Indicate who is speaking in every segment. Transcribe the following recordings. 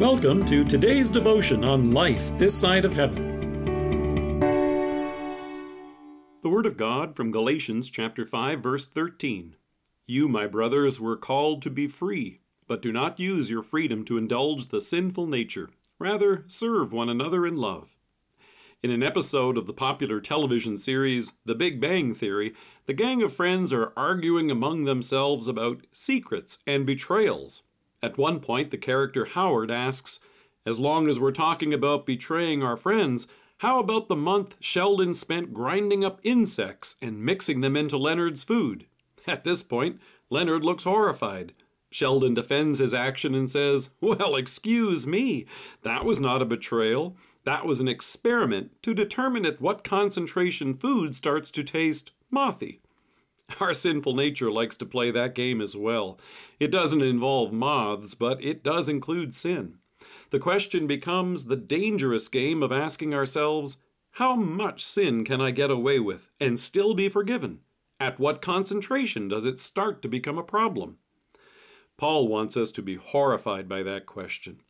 Speaker 1: Welcome to today's devotion on life this side of heaven. The Word of God from Galatians chapter 5 verse 13. You, my brothers, were called to be free, but do not use your freedom to indulge the sinful nature. Rather, serve one another in love. In an episode of the popular television series The Big Bang Theory, the gang of friends are arguing among themselves about secrets and betrayals. At one point, the character Howard asks, As long as we're talking about betraying our friends, how about the month Sheldon spent grinding up insects and mixing them into Leonard's food? At this point, Leonard looks horrified. Sheldon defends his action and says, Well, excuse me, that was not a betrayal. That was an experiment to determine at what concentration food starts to taste mothy. Our sinful nature likes to play that game as well. It doesn't involve moths, but it does include sin. The question becomes the dangerous game of asking ourselves, how much sin can I get away with and still be forgiven? At what concentration does it start to become a problem? Paul wants us to be horrified by that question.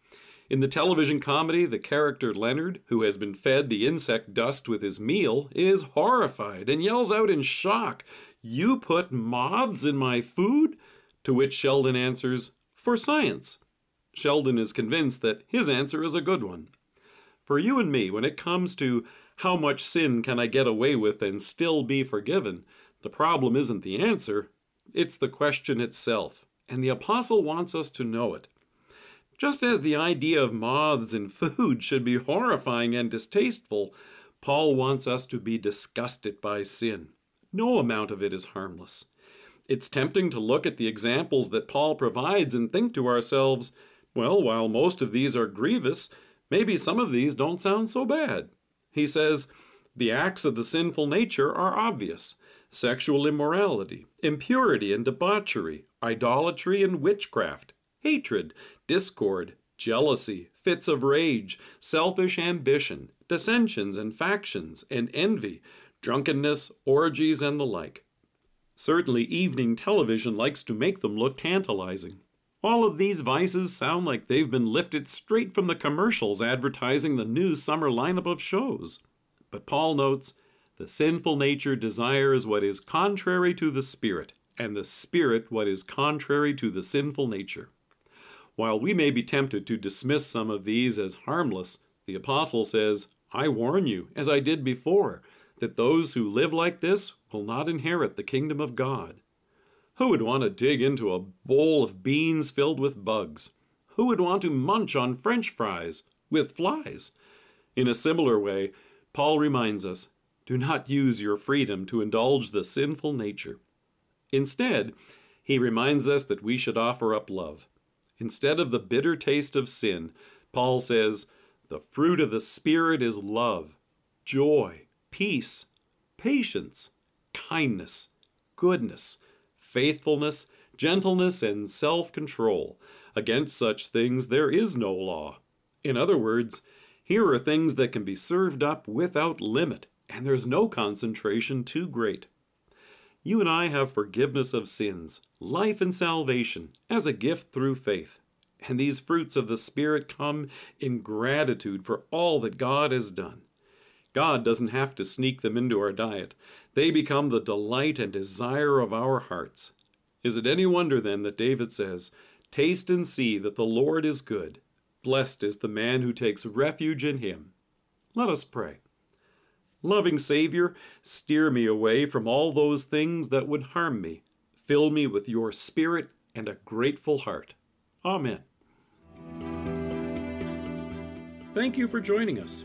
Speaker 1: In the television comedy, the character Leonard, who has been fed the insect dust with his meal, is horrified and yells out in shock, You put moths in my food? To which Sheldon answers, For science. Sheldon is convinced that his answer is a good one. For you and me, when it comes to how much sin can I get away with and still be forgiven, the problem isn't the answer, it's the question itself. And the Apostle wants us to know it. Just as the idea of moths in food should be horrifying and distasteful, Paul wants us to be disgusted by sin. No amount of it is harmless. It's tempting to look at the examples that Paul provides and think to ourselves, well, while most of these are grievous, maybe some of these don't sound so bad. He says, the acts of the sinful nature are obvious sexual immorality, impurity and debauchery, idolatry and witchcraft, hatred, discord, jealousy, fits of rage, selfish ambition, dissensions and factions, and envy, drunkenness, orgies, and the like. Certainly, evening television likes to make them look tantalizing. All of these vices sound like they've been lifted straight from the commercials advertising the new summer lineup of shows. But Paul notes the sinful nature desires what is contrary to the Spirit, and the Spirit what is contrary to the sinful nature. While we may be tempted to dismiss some of these as harmless, the Apostle says, I warn you, as I did before, that those who live like this will not inherit the kingdom of God. Who would want to dig into a bowl of beans filled with bugs? Who would want to munch on french fries with flies? In a similar way, Paul reminds us do not use your freedom to indulge the sinful nature. Instead, he reminds us that we should offer up love. Instead of the bitter taste of sin, Paul says, the fruit of the Spirit is love, joy, peace, patience, kindness, goodness, faithfulness, gentleness, and self control. Against such things there is no law. In other words, here are things that can be served up without limit, and there's no concentration too great. You and I have forgiveness of sins, life and salvation as a gift through faith. And these fruits of the Spirit come in gratitude for all that God has done. God doesn't have to sneak them into our diet, they become the delight and desire of our hearts. Is it any wonder then that David says, Taste and see that the Lord is good. Blessed is the man who takes refuge in him. Let us pray. Loving Savior, steer me away from all those things that would harm me. Fill me with your Spirit and a grateful heart. Amen. Thank you for joining us.